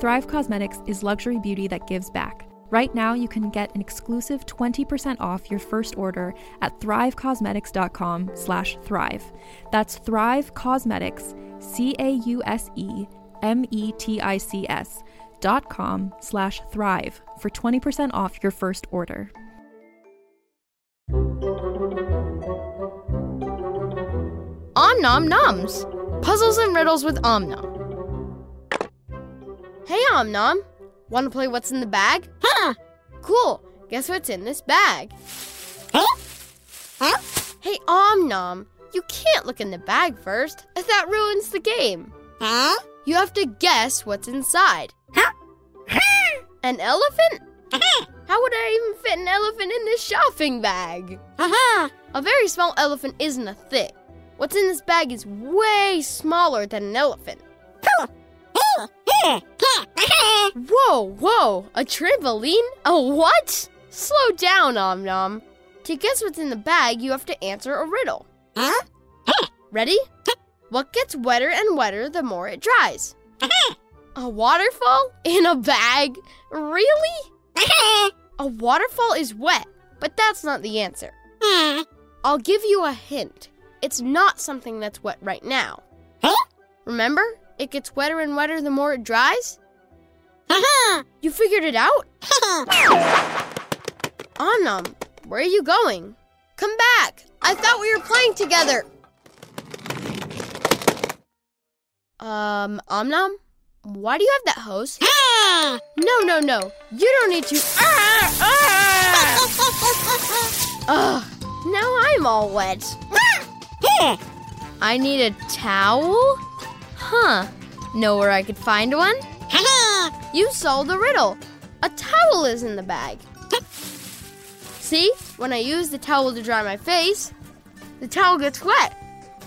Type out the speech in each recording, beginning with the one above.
Thrive Causemetics is luxury beauty that gives back. Right now, you can get an exclusive 20% off your first order at thrivecausemetics.com slash thrive. That's Thrive Causemetics, C-A-U-S-E-M-E-T-I-C-S dot com slash thrive for 20% off your first order. Om Nom Noms Puzzles and Riddles with Om Nom. Hey Om Nom, want to play What's in the Bag? Huh? Cool. Guess what's in this bag? Huh? Huh? Hey Om Nom, you can't look in the bag first. That ruins the game. Huh? You have to guess what's inside. Huh? An elephant? Uh-huh. How would I even fit an elephant in this shopping bag? Uh-huh. A very small elephant isn't a thing. What's in this bag is way smaller than an elephant. Whoa, whoa, a trampoline? A what? Slow down, Om Nom. To guess what's in the bag, you have to answer a riddle. Huh? Ready? What gets wetter and wetter the more it dries? A waterfall? In a bag? Really? A waterfall is wet, but that's not the answer. I'll give you a hint. It's not something that's wet right now. Huh? Remember? It gets wetter and wetter the more it dries? You figured it out? Om Nom, where are you going? Come back! I thought we were playing together! Um, Om Nom? Why do you have that hose? No, no, no. You don't need to. Ah, ah! Ugh, now I'm all wet. I need a towel? Huh. Know where I could find one? You solved the riddle. A towel is in the bag. See, when I use the towel to dry my face, the towel gets wet.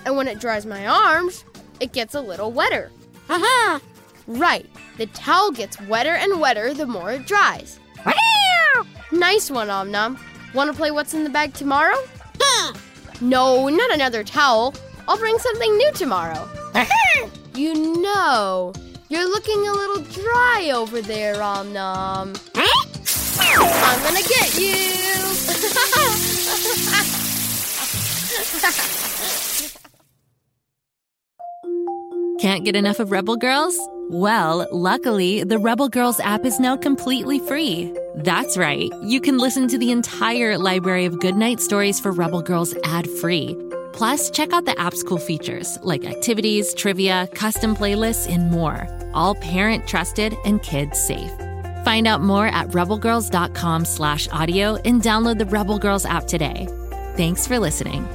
And when it dries my arms, it gets a little wetter. Aha! Right, the towel gets wetter and wetter the more it dries. Nice one, Om Nom. Want to play What's in the Bag tomorrow? No, not another towel. I'll bring something new tomorrow. You know, you're looking a little dry over there, Om Nom. I'm gonna get you. Can't get enough of Rebel Girls? Well, luckily, the Rebel Girls app is now completely free. That's right, you can listen to the entire library of goodnight stories for Rebel Girls ad free. Plus, check out the app's cool features like activities, trivia, custom playlists, and more. All parent trusted and kids safe. Find out more at rebelgirls.com slash audio and download the Rebel Girls app today. Thanks for listening.